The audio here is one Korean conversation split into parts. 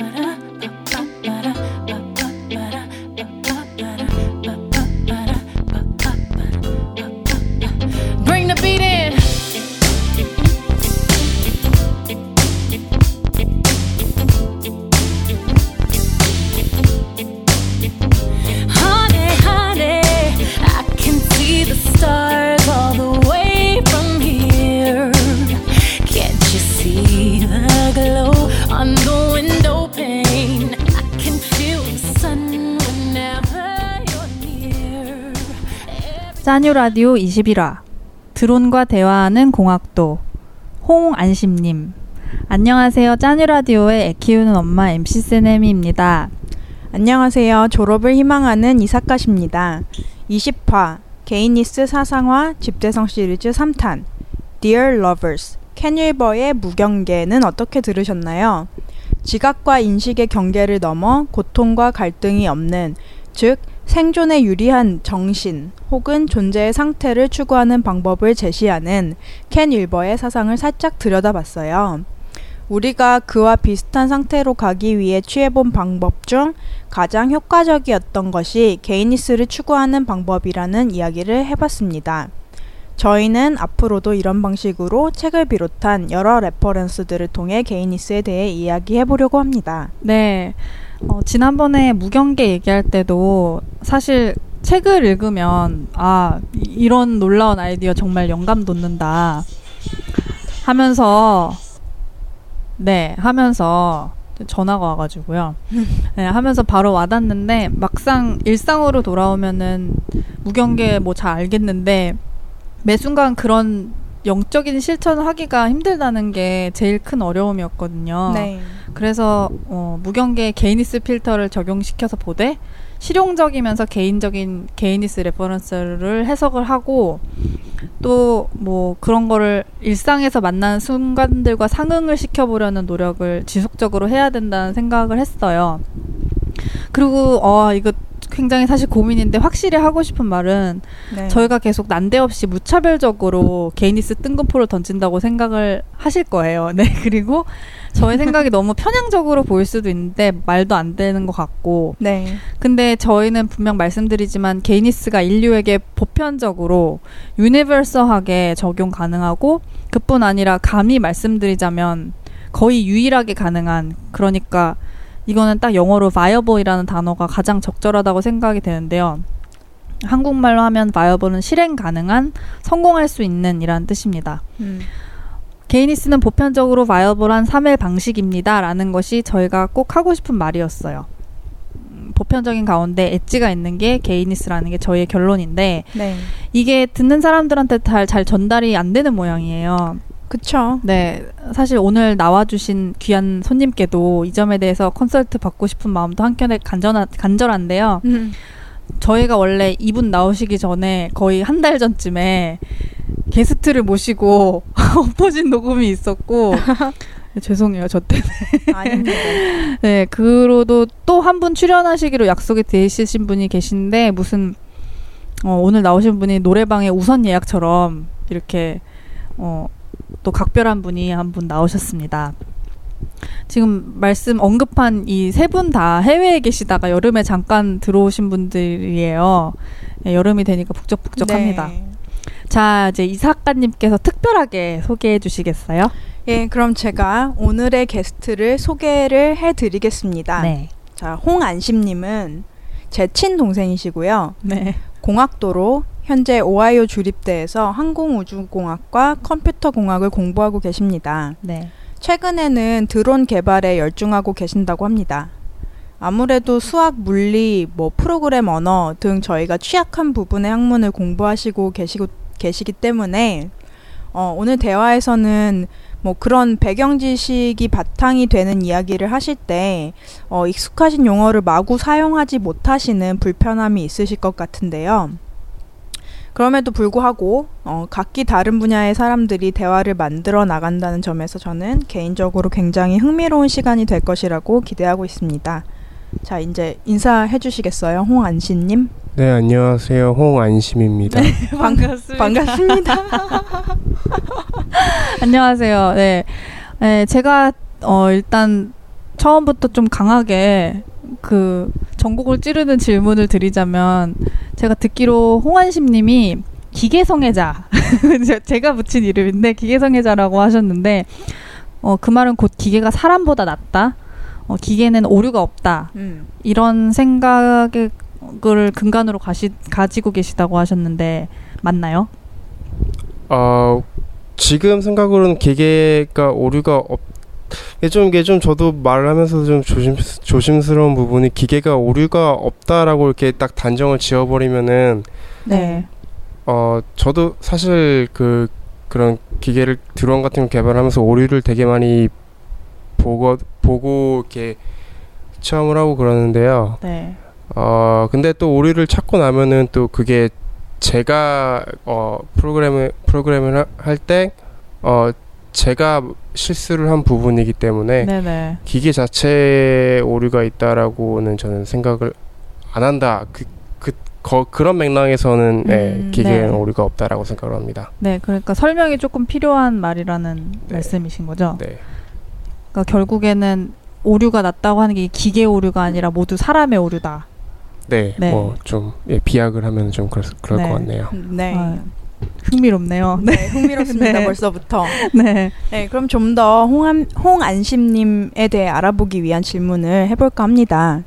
Da-da. 짜뉴 라디오 21화 드론과 대화하는 공학도 홍안심님 안녕하세요 짜뉴 라디오의 애 키우는 엄마 MC 세네미입니다. 안녕하세요 졸업을 희망하는 이사카십니다. 20화 개인니스 사상화 집대성 시리즈 3탄 Dear Lovers 캔일버의 무경계는 어떻게 들으셨나요? 지각과 인식의 경계를 넘어 고통과 갈등이 없는 즉 생존에 유리한 정신 혹은 존재의 상태를 추구하는 방법을 제시하는 켄 일버의 사상을 살짝 들여다봤어요. 우리가 그와 비슷한 상태로 가기 위해 취해본 방법 중 가장 효과적이었던 것이 개인니스를 추구하는 방법이라는 이야기를 해봤습니다. 저희는 앞으로도 이런 방식으로 책을 비롯한 여러 레퍼런스들을 통해 개인니스에 대해 이야기해 보려고 합니다. 네. 어, 지난번에 무경계 얘기할 때도 사실 책을 읽으면 아 이런 놀라운 아이디어 정말 영감 돋는다 하면서 네 하면서 전화가 와가지고요. 네, 하면서 바로 와닿는데 막상 일상으로 돌아오면은 무경계 뭐 잘 알겠는데 매 순간 그런 영적인 실천을 하기가 힘들다는 게 제일 큰 어려움이었거든요. 네. 그래서 어, 무경계 gayness 필터를 적용시켜서 보되 실용적이면서 개인적인 gayness reference를 해석을 하고 또 뭐 그런 거를 일상에서 만나는 순간들과 상응을 시켜보려는 노력을 지속적으로 해야 된다는 생각을 했어요. 그리고 어 이거 굉장히 사실 고민인데 확실히 하고 싶은 말은 네. 저희가 계속 난데없이 무차별적으로 gayness 뜬금포를 던진다고 생각을 하실 거예요. 네. 그리고 저의 생각이 너무 편향적으로 보일 수도 있는데 말도 안 되는 것 같고. 네. 근데 저희는 분명 말씀드리지만 개인리스가 인류에게 보편적으로 유니버설하게 적용 가능하고 그뿐 아니라 감히 말씀드리자면 거의 유일하게 가능한 그러니까 이거는 딱 영어로 viable이라는 단어가 가장 적절하다고 생각이 되는데요. 한국말로 하면 viable은 실행 가능한, 성공할 수 있는 이란 뜻입니다. 음. 게이니스는 보편적으로 viable한 삶의 방식입니다. 라는 것이 저희가 꼭 하고 싶은 말이었어요. 음, 보편적인 가운데 엣지가 있는 게 게이니스라는 게 저희의 결론인데 네. 이게 듣는 사람들한테 잘, 잘 전달이 안 되는 모양이에요. 그쵸. 네. 사실 오늘 나와주신 귀한 손님께도 이 점에 대해서 컨설트 받고 싶은 마음도 한켠에 간절한, 간절한데요. 음. 저희가 원래 이분 나오시기 전에 거의 한 달 전쯤에 게스트를 모시고 엎어진 녹음이 있었고 죄송해요 저 때문에 아닙니다. 네 그로도 또 한 분 출연하시기로 약속이 되시신 분이 계신데 무슨 어, 오늘 나오신 분이 노래방의 우선 예약처럼 이렇게 어, 또 각별한 분이 한 분 나오셨습니다. 지금 말씀 언급한 이 세 분 다 해외에 계시다가 여름에 잠깐 들어오신 분들이에요. 네, 여름이 되니까 북적북적합니다. 네. 자, 이제 이 작가님께서 특별하게 소개해 주시겠어요? 예, 그럼 제가 오늘의 게스트를 소개를 해 드리겠습니다. 네. 자, 홍안심님은 제 친동생이시고요. 네. 공학도로 현재 오하이오 주립대에서 항공우주공학과 컴퓨터공학을 공부하고 계십니다. 네. 최근에는 드론 개발에 열중하고 계신다고 합니다. 아무래도 수학, 물리, 뭐 프로그램 언어 등 저희가 취약한 부분의 학문을 공부하시고 계시고 계시기 때문에 어, 오늘 대화에서는 뭐 그런 배경 지식이 바탕이 되는 이야기를 하실 때 어, 익숙하신 용어를 마구 사용하지 못하시는 불편함이 있으실 것 같은데요. 그럼에도 불구하고 어, 각기 다른 분야의 사람들이 대화를 만들어 나간다는 점에서 저는 개인적으로 굉장히 흥미로운 시간이 될 것이라고 기대하고 있습니다. 자, 이제 인사해 주시겠어요? 홍안신님? 네, 안녕하세요. 홍안심입니다. 네, 반갑습니다. 반갑습니다. 안녕하세요. 네. 네, 제가 어, 일단 처음부터 좀 강하게 그 전곡을 찌르는 질문을 드리자면 제가 듣기로 홍한심님이 기계성애자 제가 붙인 이름인데 기계성애자라고 하셨는데 어, 그 말은 곧 기계가 사람보다 낫다. 어, 기계는 오류가 없다. 음. 이런 생각을 근간으로 가시, 가지고 계시다고 하셨는데 맞나요? 어, 지금 생각으로는 기계가 오류가 없. 좀 이게 좀 저도 말을 하면서 좀 조심 조심스러운 부분이 기계가 오류가 없다라고 이렇게 딱 단정을 지어버리면은 네. 어 저도 사실 그 그런 기계를 드론 같은 거 개발하면서 오류를 되게 많이 보고 보고 이렇게 체험을 하고 그러는데요. 네. 어 근데 또 오류를 찾고 나면은 또 그게 제가 어 프로그램을 프로그램을 할 때 어 제가 실수를 한 부분이기 때문에 네네. 기계 자체에 오류가 있다라고는 저는 생각을 안 한다. 그, 그 거, 그런 맥락에서는 네, 음, 네, 기계에는 네. 오류가 없다라고 생각을 합니다. 네, 그러니까 설명이 조금 필요한 말이라는 네. 말씀이신 거죠. 네. 그러니까 결국에는 오류가 났다고 하는 게 기계 오류가 아니라 모두 사람의 오류다. 네, 네. 뭐좀 예, 비약을 하면 좀 그럴, 그럴 네. 것 같네요. 네. 아, 흥미롭네요. 네, 흥미롭습니다. 네. 벌써부터. 네. 네, 그럼 좀 더 홍안, 홍안심님에 대해 알아보기 위한 질문을 해볼까 합니다.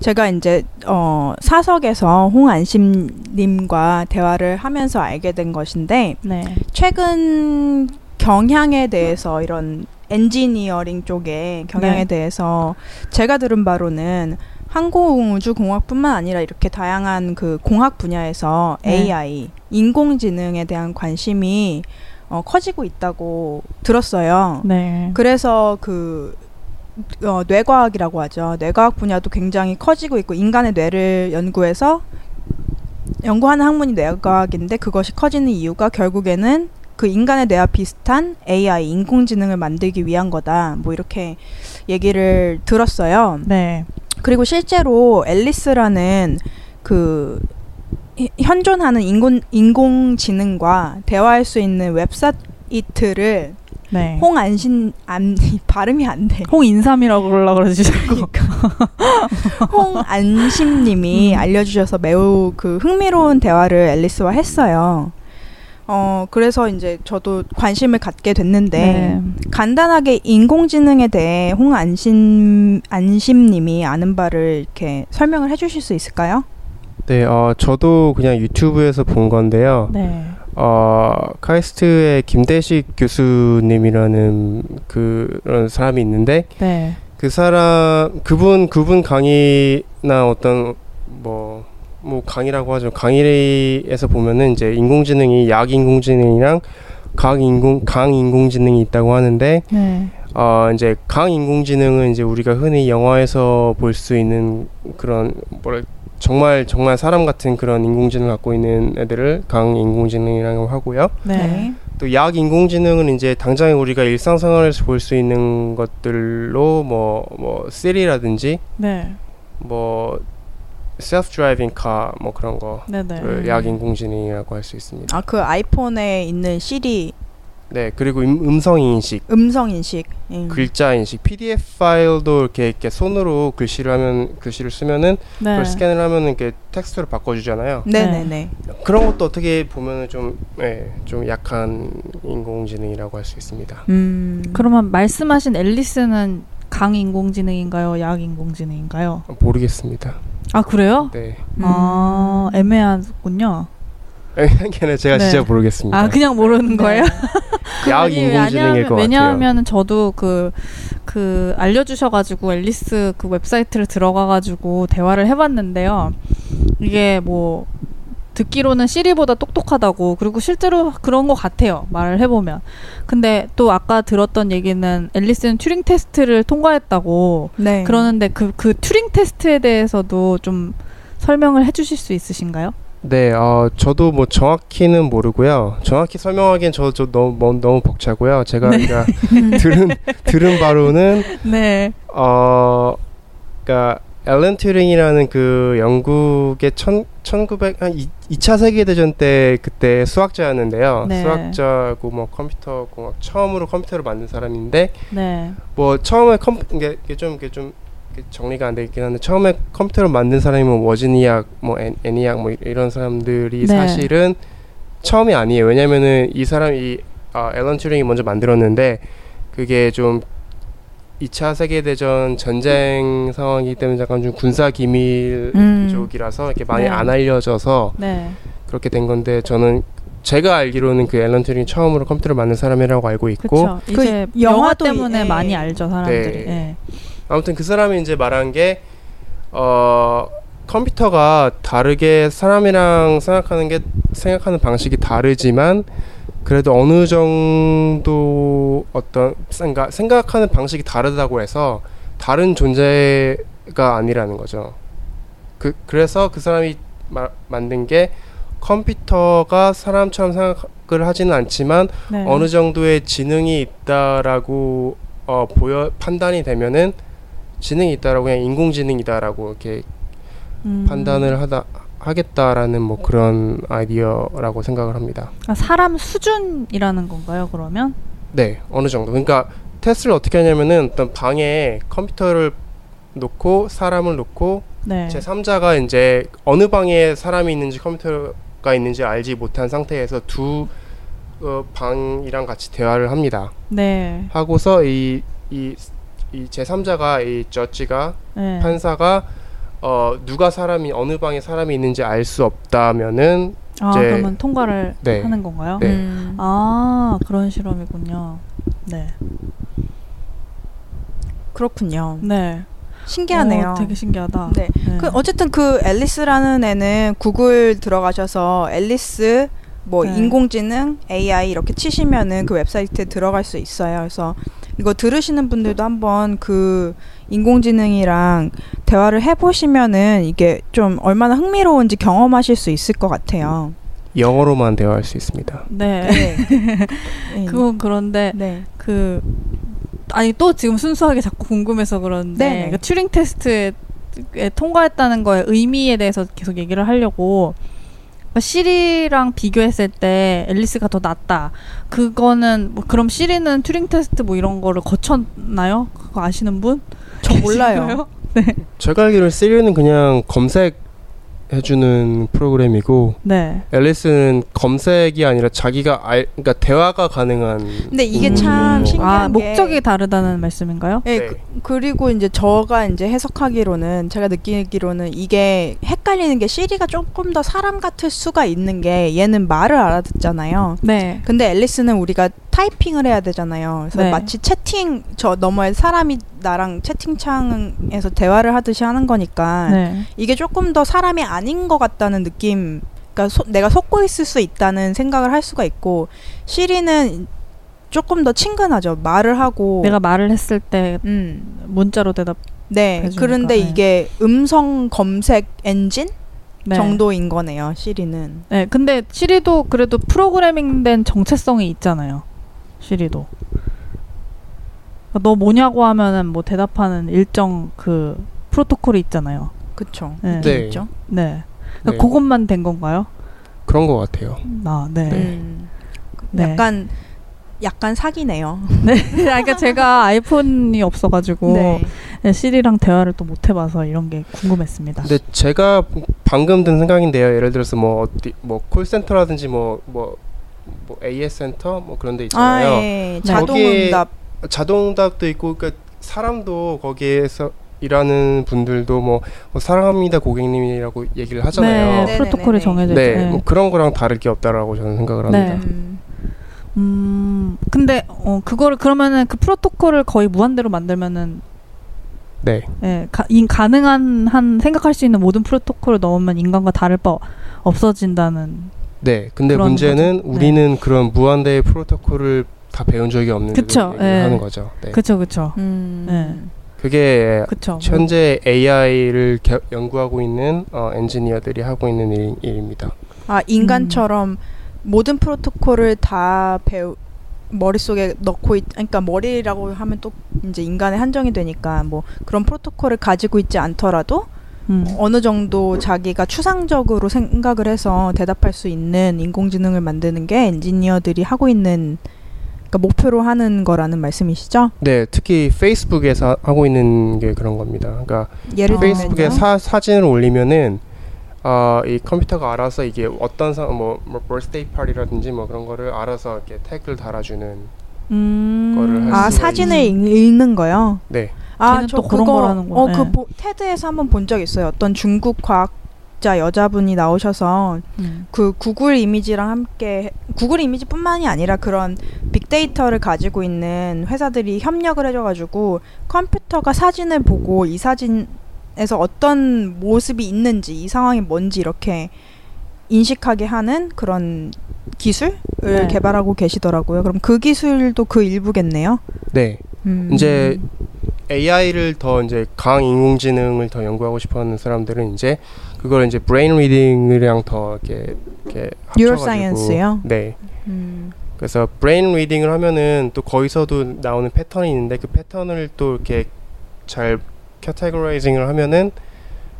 제가 이제 어, 사석에서 홍안심님과 대화를 하면서 알게 된 것인데 네. 최근 경향에 대해서 이런 엔지니어링 쪽의 경향에 네. 대해서 제가 들은 바로는 항공우주공학뿐만 아니라 이렇게 다양한 그 공학 분야에서 네. AI, 인공지능에 대한 관심이 어, 커지고 있다고 들었어요. 네. 그래서 그 어, 뇌과학이라고 하죠. 뇌과학 분야도 굉장히 커지고 있고 인간의 뇌를 연구해서 연구하는 학문이 뇌과학인데 그것이 커지는 이유가 결국에는 그 인간의 뇌와 비슷한 AI 인공지능을 만들기 위한 거다. 뭐 이렇게 얘기를 들었어요. 네. 그리고 실제로 앨리스라는 그 현존하는 인공 인공지능과 대화할 수 있는 웹사이트를 네. 홍안신 안 발음이 안 돼. 홍인삼이라고 그러려고 그러지 그러니까. 홍안심님이 음. 알려주셔서 매우 그 흥미로운 대화를 앨리스와 했어요. 어 그래서 이제 저도 관심을 갖게 됐는데 네. 간단하게 인공지능에 대해 홍안심 안심님이 아는 바를 이렇게 설명을 해 주실 수 있을까요? 네, 어 저도 그냥 유튜브에서 본 건데요. 네. 어 카이스트의 김대식 교수님이라는 그런 사람이 있는데 네. 그 사람 그분 그분 강의나 어떤 뭐 뭐 강의라고 하죠. 강의에서 보면은 이제 인공지능이 약 인공지능이랑 강 인공 강 인공지능이 있다고 하는데 네. 어 이제 강 인공지능은 이제 우리가 흔히 영화에서 볼 수 있는 그런 뭐라 정말 정말 사람 같은 그런 인공지능을 갖고 있는 애들을 강 인공지능이라고 하고요. 네. 또 약 인공지능은 이제 당장에 우리가 일상생활에서 볼 수 있는 것들로 뭐뭐 뭐 시리라든지 네. 뭐 self driving car 뭐 그런 거를 약 인공지능이라고 할 수 있습니다. 아 그 아이폰에 있는 시리 네 그리고 음, 성 인식 음성 인식 음. 글자 인식 PDF 파일도 이렇게, 이렇게 손으로 글씨를 하면 글씨를 쓰면은 네. 그걸 스캔을 하면은 이렇게 텍스트로 바꿔주잖아요. 네네네. 네. 그런 것도 어떻게 보면은 좀 네, 좀 약한 인공지능이라고 할 수 있습니다. 음. 그러면 말씀하신 앨리스는 강 인공지능인가요, 약 인공지능인가요? 모르겠습니다. 아 그래요? 네. 아 애매하군요. 애매한 게 아니라 제가 네. 진짜 모르겠습니다. 아 그냥 모르는 네. 거예요? 약 인공지능일 것 왜냐하면 저도 그, 그 알려주셔가지고 앨리스 그 웹사이트를 들어가가지고 대화를 해봤는데요. 이게 뭐 듣기로는 시리보다 똑똑하다고 그리고 실제로 그런 것 같아요 말을 해보면 근데 또 아까 들었던 얘기는 앨리스는 튜링 테스트를 통과했다고 네. 그러는데 그, 그 튜링 테스트에 대해서도 좀 설명을 해주실 수 있으신가요? 네, 어, 저도 뭐 정확히는 모르고요. 정확히 설명하기엔 저, 저 너무, 뭐, 너무 벅차고요. 제가 네. 그러니까 들은, 들은 바로는, 네. 어, 그니까 앨런 튜링이라는 그 영국의 천, 1900, 한 2, 차 세계대전 때 그때 수학자였는데요. 네. 수학자고 뭐 컴퓨터 공학 처음으로 컴퓨터를 만든 사람인데 네. 뭐 처음에 컴 이게, 이게 좀 이게 좀 정리가 안돼 있긴 한데 처음에 컴퓨터를 만든 사람이 뭐 워즈니악 뭐 에, 니악 뭐 이런 사람들이 네. 사실은 처음이 아니에요. 왜냐면은 이 사람이 아, 앨런 튜링이 먼저 만들었는데 그게 좀 2차 세계대전 전쟁 상황이기 때문에 약간 좀 군사 기밀 음. 쪽이라서 이렇게 많이 네. 안 알려져서 네. 그렇게 된 건데 저는 제가 알기로는 그 앨런 튜링이 처음으로 컴퓨터를 만든 사람이라고 알고 있고 그쵸. 그 영화 때문에 예. 많이 알죠 사람들이. 네. 예. 아무튼 그 사람이 이제 말한 게 어. 컴퓨터가 다르게 사람이랑 생각하는 게 생각하는 방식이 다르지만 그래도 어느 정도 어떤 생각 생각하는 방식이 다르다고 해서 다른 존재가 아니라는 거죠. 그 그래서 그 사람이 마, 만든 게 컴퓨터가 사람처럼 생각을 하지는 않지만 네. 어느 정도의 지능이 있다라고 어, 보여 판단이 되면은 지능이 있다라고 그냥 인공지능이다라고 이렇게 음. 판단을 하다 하겠다라는 뭐 그런 아이디어라고 생각을 합니다. 아, 사람 수준이라는 건가요? 그러면? 네, 어느 정도. 그러니까 테스트를 어떻게 하냐면은 어떤 방에 컴퓨터를 놓고 사람을 놓고 네. 제 3자가 이제 어느 방에 사람이 있는지 컴퓨터가 있는지 알지 못한 상태에서 두 어, 방이랑 같이 대화를 합니다. 네. 하고서 이 이 이 제 3자가 이 저지가 네. 판사가 어 누가 사람이 어느 방에 사람이 있는지 알 수 없다면은 아 이제 그러면 통과를 네. 하는 건가요? 네. 음. 아 그런 실험이군요. 네. 그렇군요. 네. 신기하네요. 어, 되게 신기하다. 네. 네. 그 어쨌든 그 앨리스라는 애는 구글 들어가셔서 앨리스 뭐 네. 인공지능 AI 이렇게 치시면은 그 웹사이트에 들어갈 수 있어요. 그래서 이거 들으시는 분들도 한번 그 인공지능이랑 대화를 해보시면은 이게 좀 얼마나 흥미로운지 경험하실 수 있을 것 같아요. 영어로만 대화할 수 있습니다. 네. 네. 그건 그런데 네. 그 아니 또 지금 순수하게 자꾸 궁금해서 그런데 네. 그 튜링 테스트에 통과했다는 거에 의미에 대해서 계속 얘기를 하려고 그러니까 시리랑 비교했을 때 앨리스가 더 낫다. 그거는 뭐 그럼 시리는 튜링 테스트 뭐 이런 거를 거쳤나요? 그거 아시는 분? 저 몰라요. 네. 제가 알기로는 시리는 그냥 검색 해주는 프로그램이고 네. 앨리스는 검색이 아니라 자기가 알 그러니까 대화가 가능한 근데 이게 음. 참 신기한 아, 목적이 다르다는 말씀인가요? 네, 네. 그, 리고 이제 저가 이제 해석하기로는 제가 느끼기로는 이게 헷갈리는 게 시리가 조금 더 사람 같을 수가 있는 게 얘는 말을 알아듣잖아요. 네. 근데 앨리스는 우리가 타이핑을 해야 되잖아요. 그래서 네. 마치 채팅 저 너머에 사람이 나랑 채팅창에서 대화를 하듯이 하는 거니까 네. 이게 조금 더 사람이 아닌 것 같다는 느낌. 그러니까 소, 내가 속고 있을 수 있다는 생각을 할 수가 있고 시리는 조금 더 친근하죠. 말을 하고 내가 말을 했을 때 음. 문자로 대답. 네. 해주니까. 그런데 네. 이게 음성 검색 엔진 네. 정도인 거네요. 시리는. 네. 근데 시리도 그래도 프로그래밍된 정체성이 있잖아요. 시리도. 너 뭐냐고 하면은 뭐 대답하는 일정 그 프로토콜이 있잖아요. 그쵸. 네. 네. 있죠. 네. 그러니까 네. 그것만 된 건가요? 그런 것 같아요. 아, 네. 네. 음. 네. 약간 약간 사기네요. 네. 그러니까 제가 아이폰이 없어가지고 네. 네. 시리랑 대화를 또 못 해봐서 이런 게 궁금했습니다. 근데 제가 방금 든 생각인데요. 예를 들어서 뭐 어디 뭐 콜센터라든지 뭐뭐 뭐, 뭐 AS 센터 뭐 그런 데 있잖아요. 아, 예. 자동응답 자동응답도 있고 그러니까 사람도 거기에서 일하는 분들도 뭐, 뭐 사랑합니다 고객님이라고 얘기를 하잖아요. 네, 프로토콜이 정해져 네, 네, 뭐 그런 거랑 다를 게 없다라고 저는 생각을 네. 합니다. 음. 음, 근데 어 그거를 그러면은 그 프로토콜을 거의 무한대로 만들면은 네. 네, 가, 인, 가능한 한 생각할 수 있는 모든 프로토콜을 넣으면 인간과 다를 바 없어진다는. 네. 근데 문제는 거죠? 네. 우리는 네. 그런 무한대의 프로토콜을 다 배운 적이 없는 그쵸, 예. 하는 거죠. 네. 그렇죠, 그렇죠. 음. 네. 그게 그쵸. 현재 AI를 겨, 연구하고 있는 어, 엔지니어들이 하고 있는 일, 입니다 아 인간처럼 음. 모든 프로토콜을 다 배우 머릿속에 넣고 있, 그러니까 머리라고 하면 또 이제 인간의 한정이 되니까 뭐 그런 프로토콜을 가지고 있지 않더라도 음. 어느 정도 자기가 추상적으로 생각을 해서 대답할 수 있는 인공지능을 만드는 게 엔지니어들이 하고 있는 그러니까 목표로 하는 거라는 말씀이시죠? 네, 특히 페이스북에서 하고 있는 게 그런 겁니다. 그러니까 예를 페이스북에 사, 사진을 올리면은 어, 이 컴퓨터가 알아서 이게 어떤 사, 뭐, 뭐 birthday party라든지 뭐 그런 거를 알아서 이렇게 태그를 달아주는 음~ 거를 아 사진을 읽는 거요? 네. 아, 저 그런 거라는 거. 어, 그 네. 보, 테드에서 한번 본 적 있어요. 어떤 중국 과학자 여자분이 나오셔서 음. 그 구글 이미지랑 함께 구글 이미지뿐만이 아니라 그런 빅데이터를 가지고 있는 회사들이 협력을 해줘가지고 컴퓨터가 사진을 보고 이 사진에서 어떤 모습이 있는지 이 상황이 뭔지 이렇게 인식하게 하는 그런 기술을 네. 개발하고 계시더라고요. 그럼 그 기술도 그 일부겠네요. 네. 음. 이제 AI를 더 이제 강한 인공지능을 더 연구하고 싶어하는 사람들은 이제 그걸 이제 brain reading이랑 더 이렇게 이렇게 neuroscience요? 네. 음. 그래서 brain reading을 하면은 또 거기서도 나오는 패턴이 있는데 그 패턴을 또 이렇게 잘 categorizing을 하면은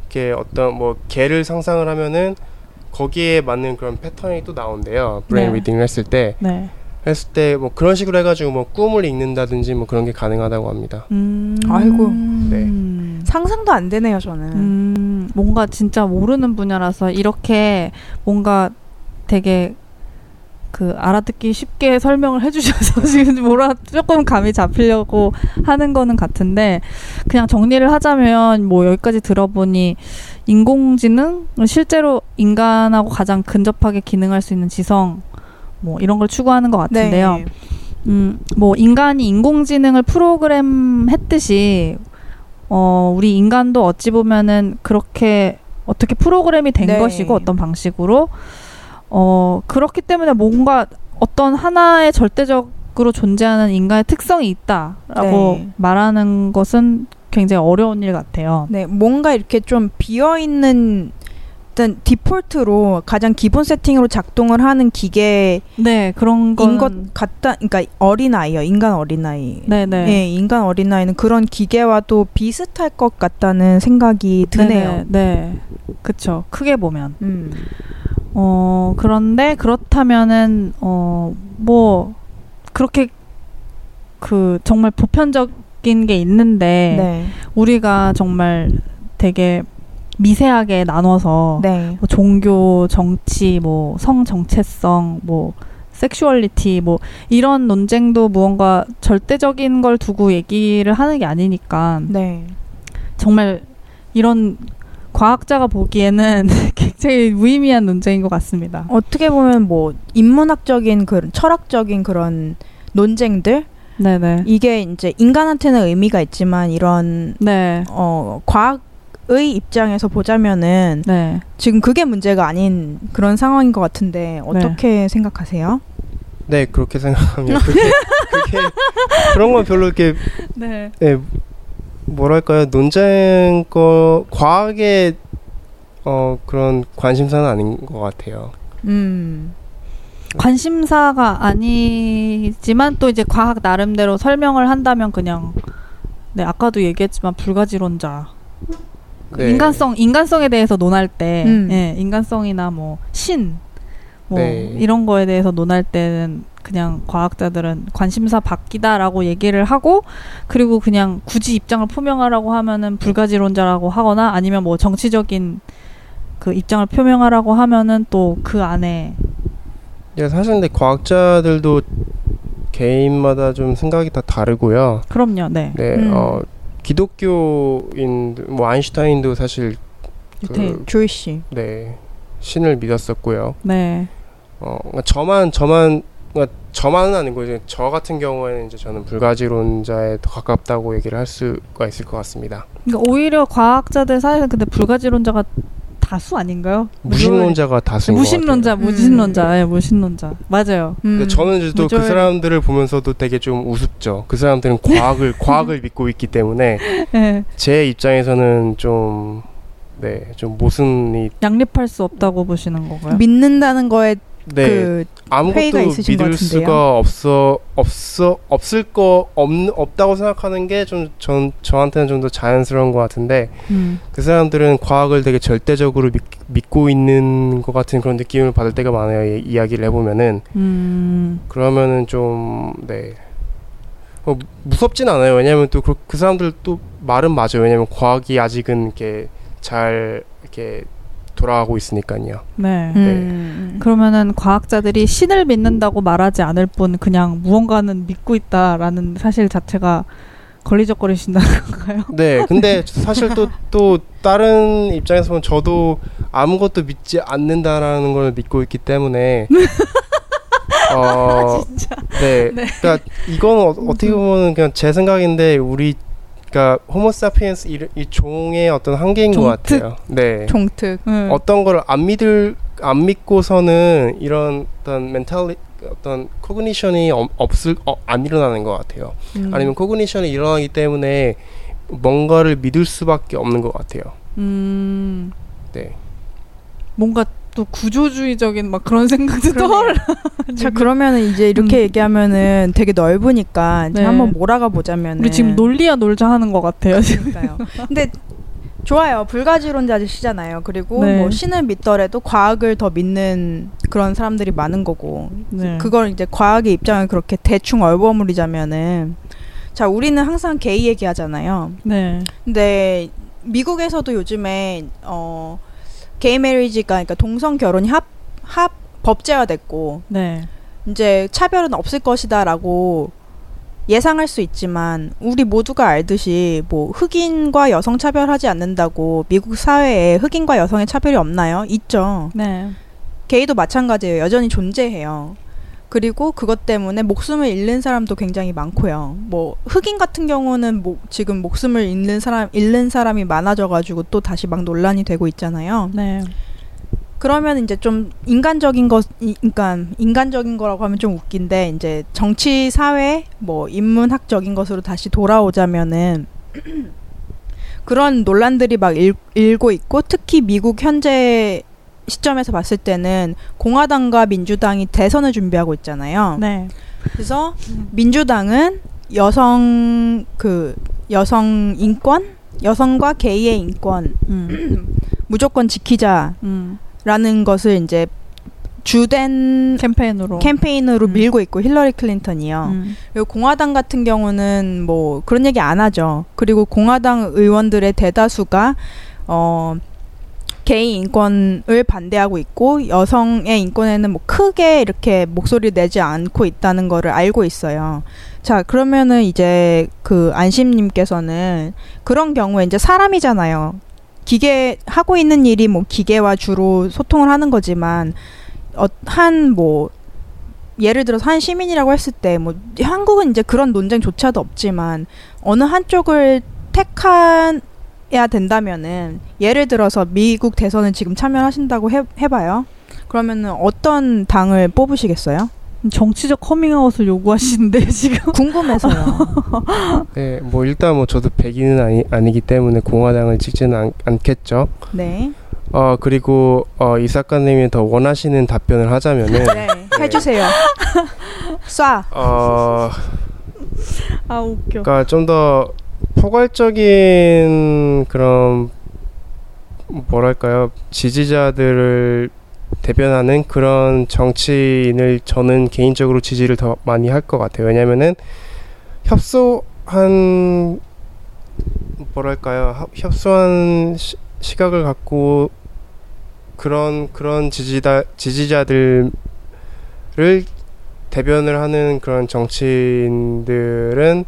이렇게 어떤 뭐 개를 상상을 하면은 거기에 맞는 그런 패턴이 또 나온대요. brain 네. reading을 했을 때. 네. 했을 때 뭐 그런 식으로 해가지고 뭐 꿈을 읽는다든지 뭐 그런 게 가능하다고 합니다. 음. 아이고. 네. 상상도 안 되네요, 저는. 음. 뭔가 진짜 모르는 분야라서 이렇게 뭔가 되게 그 알아듣기 쉽게 설명을 해주셔서 지금 뭐라 조금 감이 잡히려고 하는 거는 같은데 그냥 정리를 하자면 뭐 여기까지 들어보니 인공지능 실제로 인간하고 가장 근접하게 기능할 수 있는 지성 뭐 이런 걸 추구하는 것 같은데요. 네. 음, 뭐 인간이 인공지능을 프로그램 했듯이 어, 우리 인간도 어찌 보면은 그렇게 어떻게 프로그램이 된 네. 것이고 어떤 방식으로 어, 그렇기 때문에 뭔가 어떤 하나의 절대적으로 존재하는 인간의 특성이 있다라고 네. 말하는 것은 굉장히 어려운 일 같아요. 네, 뭔가 이렇게 좀 비어 있는 일단 디폴트로 가장 기본 세팅으로 작동을 하는 기계 네 그런 것 같다 그러니까 어린 아이요 인간 어린 아이. 네네. 네, 인간 어린 아이는 그런 기계와도 비슷할 것 같다는 생각이 드네요. 네네, 네. 그쵸. 크게 보면. 음. 어 그런데 그렇다면은 어 뭐 그렇게 그 정말 보편적인 게 있는데 네. 우리가 정말 되게 미세하게 나눠서 네. 뭐 종교, 정치, 뭐 성 정체성, 뭐 섹슈얼리티 뭐 이런 논쟁도 무언가 절대적인 걸 두고 얘기를 하는 게 아니니까 네. 정말 이런 과학자가 보기에는 굉장히 무의미한 논쟁인 것 같습니다. 어떻게 보면 뭐 인문학적인 그런 철학적인 그런 논쟁들 네네. 이게 이제 인간한테는 의미가 있지만 이런 네. 어 과학 의 입장에서 보자면은 네. 지금 그게 문제가 아닌 그런 상황인 것 같은데 어떻게 네. 생각하세요? 네 그렇게 생각합니다. 그게, 그게 그런 건 별로 이렇게 네. 네 뭐랄까요 논쟁 거 과학의 어 그런 관심사는 아닌 것 같아요. 음. 관심사가 아니지만 또 이제 과학 나름대로 설명을 한다면 그냥 네 아까도 얘기했지만 불가지론자 네. 인간성 인간성에 대해서 논할 때 음. 예, 인간성이나 뭐신뭐 네. 이런 거에 대해서 논할 때는 그냥 과학자들은 관심사 바뀌다라고 얘기를 하고 그리고 그냥 굳이 입장을 표명하라고 하면은 불가지론자라고 하거나 아니면 뭐 정치적인 그 입장을 표명하라고 하면은 또 그 안에 예, 사실 근데 과학자들도 개인마다 좀 생각이 다 다르고요. 그럼요. 네. 네. 음. 어, 기독교인 뭐 아인슈타인도 사실 그, 조이씨 네 신을 믿었었고요. 네. 어 그러니까 저만 저만 그러니까 저만은 아니고 이제 저 같은 경우에는 이제 저는 불가지론자에 더 가깝다고 얘기를 할 수가 있을 것 같습니다. 그러니까 오히려 과학자들 사이에서 근데 불가지론자가 다수 아닌가요? 무신론자가 다수인 무신론자, 무신론자, 음. 예, 무신론자. 맞아요. 음. 근데 저는 이제 또그 사람들을 보면서도 되게 좀 우습죠. 그 사람들은 과학을 과학을 믿고 있기 때문에 네. 제 입장에서는 좀 네, 좀 모순이 양립할 수 없다고 보시는 거고요. 믿는다는 거에 네, 그 아무것도 믿을 수가 없어 없어 없을 거 없, 없다고 생각하는 게 좀 전 저한테는 좀 더 자연스러운 것 같은데 음. 그 사람들은 과학을 되게 절대적으로 믿, 고 있는 것 같은 그런 느낌을 받을 때가 많아요. 이, 이야기를 해보면은 음. 그러면은 좀네 어, 무섭진 않아요. 왜냐하면 또그 그 사람들 또 말은 맞아요. 왜냐하면 과학이 아직은 이렇게 잘 이렇게 돌아가고 있으니까요. 네. 네. 음. 그러면은 과학자들이 신을 믿는다고 말하지 않을 뿐 그냥 무언가는 믿고 있다라는 사실 자체가 걸리적거리신다는 건가요? 네. 근데 사실 또, 또 다른 입장에서 보면 저도 아무것도 믿지 않는다라는 걸 믿고 있기 때문에 어, 진짜. 네. 네. 그러니까 이건 어, 떻게 보면 그냥 제 생각인데 우리 그러니까 호모사피엔스 이, 이 종의 어떤 한계인 종특. 것 같아요. 네. 종특. 음. 어떤 걸 안 믿을 안 믿고서는 이런 어떤 mentally 어떤 cognition이 없을 어, 안 일어나는 것 같아요. 음. 아니면 cognition이 일어나기 때문에 뭔가를 믿을 수밖에 없는 것 같아요. 음. 네. 뭔가 또 구조주의적인 막 그런 생각도 떠올라. 자 그러면은 이제 이렇게 음. 얘기하면은 되게 넓으니까 네. 한번 몰아가 보자면 우리 지금 논리야 놀자 하는 것 같아요. 그러니까요. 근데 좋아요. 불가지론자시잖아요. 그리고 네. 뭐 신을 믿더라도 과학을 더 믿는 그런 사람들이 많은 거고 네. 그걸 이제 과학의 입장을 그렇게 대충 얼버무리자면은 자 우리는 항상 게이 얘기하잖아요. 네. 근데 미국에서도 요즘에 어 게이 메리지가 그러니까 동성 결혼이 합, 합 법제화됐고 네. 이제 차별은 없을 것이다라고 예상할 수 있지만 우리 모두가 알듯이 뭐 흑인과 여성 차별하지 않는다고 미국 사회에 흑인과 여성의 차별이 없나요? 있죠. 네. 게이도 마찬가지예요. 여전히 존재해요. 그리고 그것 때문에 목숨을 잃는 사람도 굉장히 많고요. 뭐 흑인 같은 경우는 뭐 지금 목숨을 잃는 사람 잃는 사람이 많아져 가지고 또 다시 막 논란이 되고 있잖아요. 네. 그러면 이제 좀 인간적인 것, 그러니까 인간적인 거라고 하면 좀 웃긴데 이제 정치, 사회, 뭐 인문학적인 것으로 다시 돌아오자면은 그런 논란들이 막 일, 일고 있고 특히 미국 현재 시점에서 봤을 때는 공화당과 민주당이 대선을 준비하고 있잖아요. 네. 그래서 민주당은 여성 그 여성 인권, 여성과 게이의 인권 음. 무조건 지키자라는 음. 것을 이제 주된 캠페인으로 캠페인으로 음. 밀고 있고 힐러리 클린턴이요. 음. 그리고 공화당 같은 경우는 뭐 그런 얘기 안 하죠. 그리고 공화당 의원들의 대다수가 어 게이 인권을 반대하고 있고 여성의 인권에는 뭐 크게 이렇게 목소리를 내지 않고 있다는 거를 알고 있어요. 자, 그러면은 이제 그 안심님께서는 그런 경우에 이제 사람이잖아요. 기계 하고 있는 일이 뭐 기계와 주로 소통을 하는 거지만 어, 한뭐 예를 들어서 한 시민이라고 했을 때 뭐 한국은 이제 그런 논쟁조차도 없지만 어느 한쪽을 택한 해야 된다면은 예를 들어서 미국 대선을 지금 참여하신다고 해, 해봐요. 그러면은 어떤 당을 뽑으시겠어요? 정치적 커밍아웃을 요구하시는데 지금 궁금해서요. 네, 뭐 일단 뭐 저도 백인은 아니 아니기 때문에 공화당을 찍지는 않, 않겠죠. 네. 어 그리고 어, 이 작가님이 더 원하시는 답변을 하자면은 네, 네. 해주세요. 쏴. 어. 아 웃겨. 그러니까 좀 더 포괄적인 그런 뭐랄까요 지지자들을 대변하는 그런 정치인을 저는 개인적으로 지지를 더 많이 할 것 같아요. 왜냐면은 협소한 뭐랄까요 협소한 시, 시각을 갖고 그런 그런 지지다 지지자들을 대변을 하는 그런 정치인들은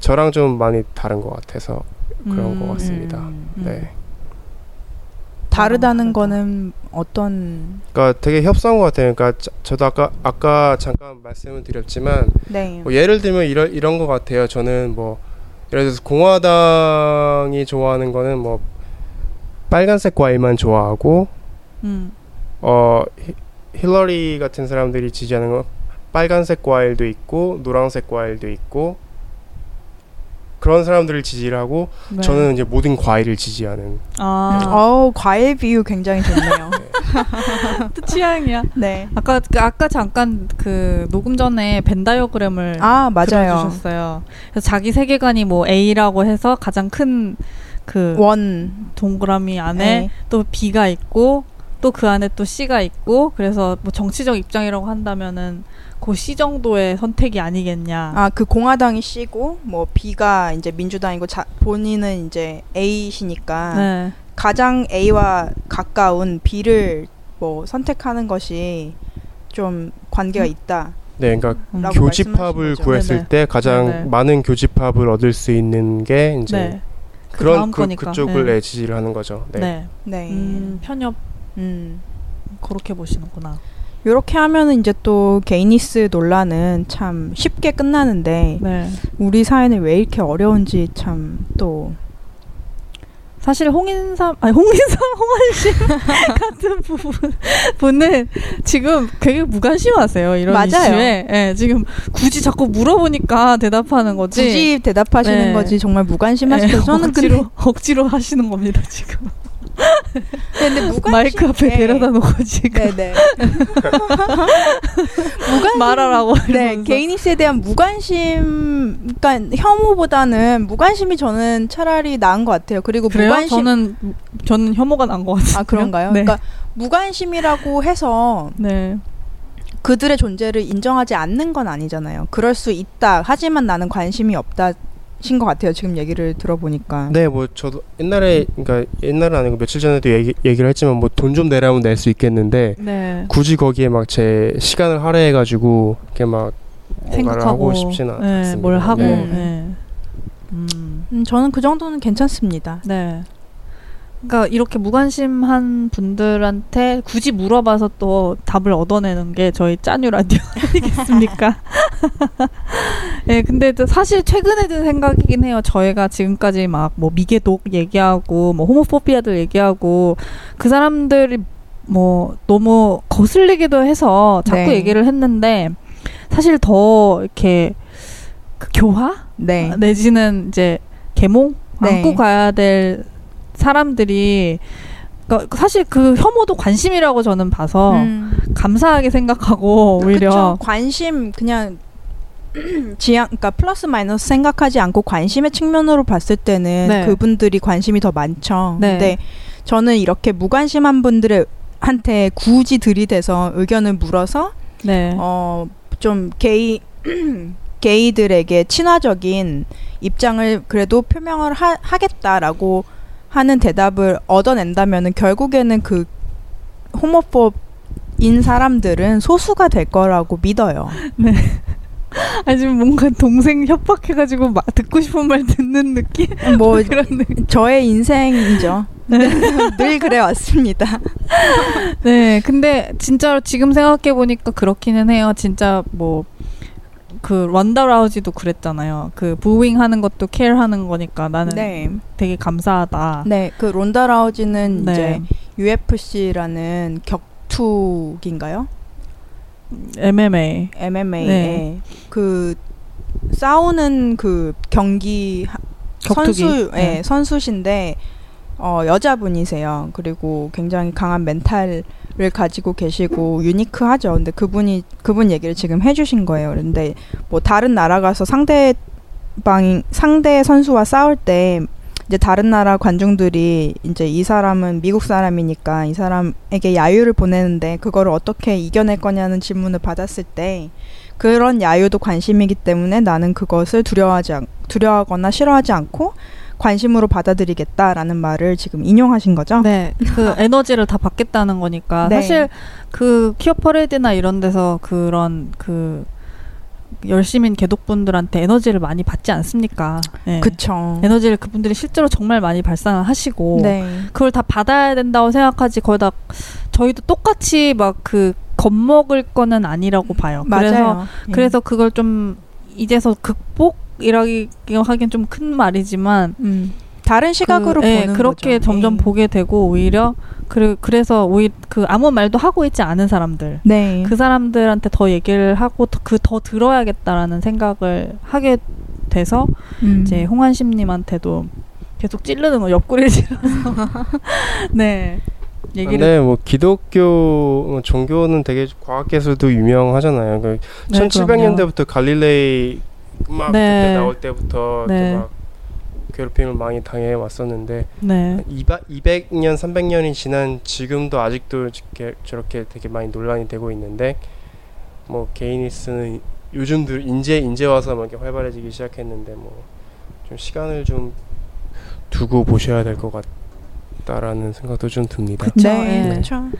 저랑 좀 많이 다른 것 같아서 그런 음, 것 같습니다. 음, 음. 네. 다르다는 거는 어떤? 그러니까 되게 협소한 것 같아요. 그러니까 저, 도 아까 아까 잠깐 말씀을 드렸지만 네. 뭐 예를 들면 이런 이런 것 같아요. 저는 뭐 예를 들어서 공화당이 좋아하는 거는 뭐 빨간색 과일만 좋아하고 음. 어 히, 힐러리 같은 사람들이 지지하는 건 빨간색 과일도 있고 노란색 과일도 있고 그런 사람들을 지지를 하고 네. 저는 이제 모든 과일을 지지하는. 아, 네. 어 과일 비유 굉장히 좋네요. 또 취향이야. 네. 아까 아까 잠깐 그 녹음 전에 벤 다이어그램을 아 맞아요. 주셨어요. 그래서 자기 세계관이 뭐 A라고 해서 가장 큰 그 원 동그라미 안에 네. 또 B가 있고 또 그 안에 또 C가 있고 그래서 뭐 정치적 입장이라고 한다면은 그 C 정도의 선택이 아니겠냐. 아, 그 공화당이 C고 뭐 B가 이제 민주당이고 자, 본인은 이제 A시니까 네. 가장 A와 가까운 B를 뭐 선택하는 것이 좀 관계가 음. 있다. 네, 그러니까 음. 교집합을 구했을 네네. 때 가장 네네. 많은 교집합을 얻을 수 있는 게 이제 네. 그 그런 그, 그쪽을 네. 지지를 하는 거죠. 네. 네. 네. 음, 편협. 음. 그렇게 보시는구나. 이렇게 하면은 이제 또 게이니스 논란은 참 쉽게 끝나는데 네. 우리 사회는 왜 이렇게 어려운지 참 또 사실 홍인삼 아니 홍인삼 홍한심 같은 부분 분은 지금 되게 무관심하세요 이런 맞아요. 이슈에 네, 지금 굳이 자꾸 물어보니까 대답하는 거지 굳이 대답하시는 네. 거지 정말 무관심하시죠 네, 저는 억지로. 억지로 하시는 겁니다 지금 근데 무관심 마이크 앞에 네. 데려다 놓고 지금 네네 무관심 말하라고 네 개인이스에 대한 무관심 그러니까 혐오보다는 무관심이 저는 차라리 나은 것 같아요 그리고 그래요? 무관심 저는 저는 혐오가 난것 같아요 아 그런가요? 네. 그러니까 무관심이라고 해서 네. 그들의 존재를 인정하지 않는 건 아니잖아요. 그럴 수 있다. 하지만 나는 관심이 없다. 신것 같아요. 지금 얘기를 들어보니까. 네, 뭐 저도 옛날에 그러니까 옛날은 아니고 며칠 전에도 얘기, 얘기를 했지만 뭐 돈 좀 내라면 낼 수 있겠는데 네. 굳이 거기에 막 제 시간을 할애해 가지고 이렇게 막 생각하고 하고 싶지는 네, 않습니다. 뭘 하고. 네. 네. 음. 음, 저는 그 정도는 괜찮습니다. 네. 그러니까 이렇게 무관심한 분들한테 굳이 물어봐서 또 답을 얻어내는 게 저희 짜뉴 라디오 아니겠습니까? 예, 네, 근데 사실 최근에 든 생각이긴 해요. 저희가 지금까지 막 뭐 미개독 얘기하고 뭐 호모포비아들 얘기하고 그 사람들이 뭐 너무 거슬리기도 해서 자꾸 네. 얘기를 했는데 사실 더 이렇게 그 교화 네. 내지는 이제 계몽 네. 안고 가야 될 사람들이 그러니까 사실 그 혐오도 관심이라고 저는 봐서 음. 감사하게 생각하고 오히려 그쵸. 관심 그냥 지향 그러니까 플러스 마이너스 생각하지 않고 관심의 측면으로 봤을 때는 네. 그분들이 관심이 더 많죠. 네. 근데 저는 이렇게 무관심한 분들의 한테 굳이 들이대서 의견을 물어서 네. 어좀 게이 게이들에게 친화적인 입장을 그래도 표명을 하, 하겠다라고 하는 대답을 얻어낸다면은 결국에는 그 호모법인 사람들은 소수가 될 거라고 믿어요. 네. 아 지금 뭔가 동생 협박해가지고 마, 듣고 싶은 말 듣는 느낌? 뭐 그런 저의 인생이죠. 네. 늘 그래 왔습니다. 네, 근데 진짜로 지금 생각해 보니까 그렇기는 해요. 진짜 뭐 그 런다 라우지도 그랬잖아요. 그 부잉 하는 것도 케어 하는 거니까 나는 네. 되게 감사하다. 네, 그 론다 라우지는 네. 이제 UFC라는 격투기인가요? MMA. MMA. 네. 그 싸우는 그 경기 격투기. 선수, 네. 네, 선수신데 어, 여자분이세요. 그리고 굉장히 강한 멘탈 를 가지고 계시고 유니크하죠. 근데 그분이 그분 얘기를 지금 해주신 거예요. 그런데 뭐 다른 나라 가서 상대 방 상대 선수와 싸울 때 이제 다른 나라 관중들이 이제 이 사람은 미국 사람이니까 이 사람에게 야유를 보내는데 그거를 어떻게 이겨낼 거냐는 질문을 받았을 때 그런 야유도 관심이기 때문에 나는 그것을 두려워하지 않, 두려워하거나 싫어하지 않고 관심으로 받아들이겠다라는 말을 지금 인용하신 거죠? 네. 그 에너지를 다 받겠다는 거니까. 네. 사실 그 키어 퍼레이드나 이런 데서 그런 그 열심인 개독분들한테 에너지를 많이 받지 않습니까? 네. 그쵸. 에너지를 그분들이 실제로 정말 많이 발산하시고 네. 그걸 다 받아야 된다고 생각하지 거기다 저희도 똑같이 막 그 겁먹을 거는 아니라고 봐요. 맞아요. 그래서 예. 그래서 그걸 좀 이제서 극복 이라기 하기엔 좀큰 말이지만 음. 다른 시각으로 그, 보는 네, 그렇게 거죠. 점점 네. 보게 되고 오히려 그, 그래서 오히려 그 아무 말도 하고 있지 않은 사람들 네. 그 사람들한테 더 얘기를 하고 그 더 들어야겠다라는 생각을 하게 돼서 음. 이제 홍한심님한테도 계속 찔르는 거 옆구리를 찔러서 네 얘기를 네, 뭐 기독교 뭐 종교는 되게 과학계에서도 유명하잖아요. 그 네, 1700년대부터 갈릴레이 막 네. 나올 때부터 네. 막 괴롭힘을 많이 당해 왔었는데 네. 200, 200년, 300년이 지난 지금도 아직도 저렇게, 저렇게 되게 많이 논란이 되고 있는데 뭐 개인이 쓰는 요즘도 인제 인제 와서 막 이렇게 활발해지기 시작했는데 뭐 좀 시간을 좀 두고 보셔야 될 것 같다라는 생각도 좀 듭니다. 그렇죠. 네. 네. 그렇죠.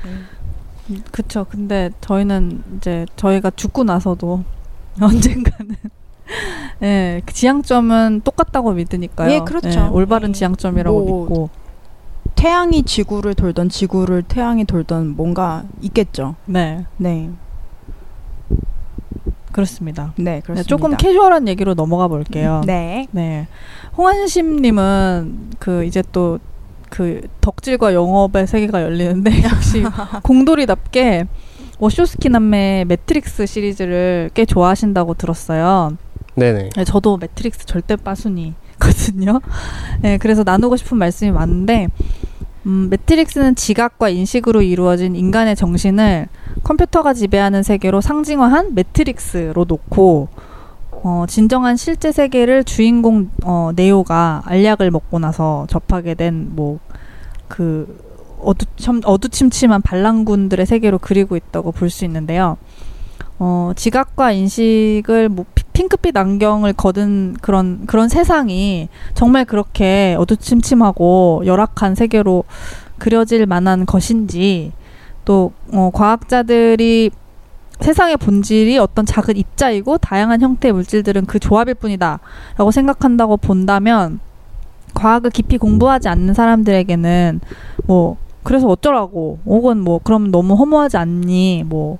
그렇죠. 근데 저희는 이제 저희가 죽고 나서도 언젠가는 예, 그 지향점은 똑같다고 믿으니까요. 예, 그렇죠. 예, 올바른 예. 지향점이라고 뭐 믿고. 태양이 지구를 돌던 지구를 태양이 돌던 뭔가 있겠죠. 네. 네. 그렇습니다. 네, 네 그렇습니다. 네, 조금 캐주얼한 얘기로 넘어가 볼게요. 네. 네. 홍한심님은 그 이제 또 그 덕질과 영업의 세계가 열리는데 역시 공돌이답게 워쇼스키 남매 매트릭스 시리즈를 꽤 좋아하신다고 들었어요. 네네. 네, 저도 매트릭스 절대 빠순이거든요. 네, 그래서 나누고 싶은 말씀이 많은데, 음, 매트릭스는 지각과 인식으로 이루어진 인간의 정신을 컴퓨터가 지배하는 세계로 상징화한 매트릭스로 놓고, 어, 진정한 실제 세계를 주인공 어, 네오가 알약을 먹고 나서 접하게 된 뭐 그 어두침, 어두침침한 반란군들의 세계로 그리고 있다고 볼 수 있는데요. 어, 지각과 인식을 뭐 핑크빛 안경을 거둔 그런 그런 세상이 정말 그렇게 어두침침하고 열악한 세계로 그려질 만한 것인지 또 어, 과학자들이 세상의 본질이 어떤 작은 입자이고 다양한 형태의 물질들은 그 조합일 뿐이다라고 생각한다고 본다면 과학을 깊이 공부하지 않는 사람들에게는 뭐 그래서 어쩌라고? 혹은 뭐 그럼 너무 허무하지 않니? 뭐,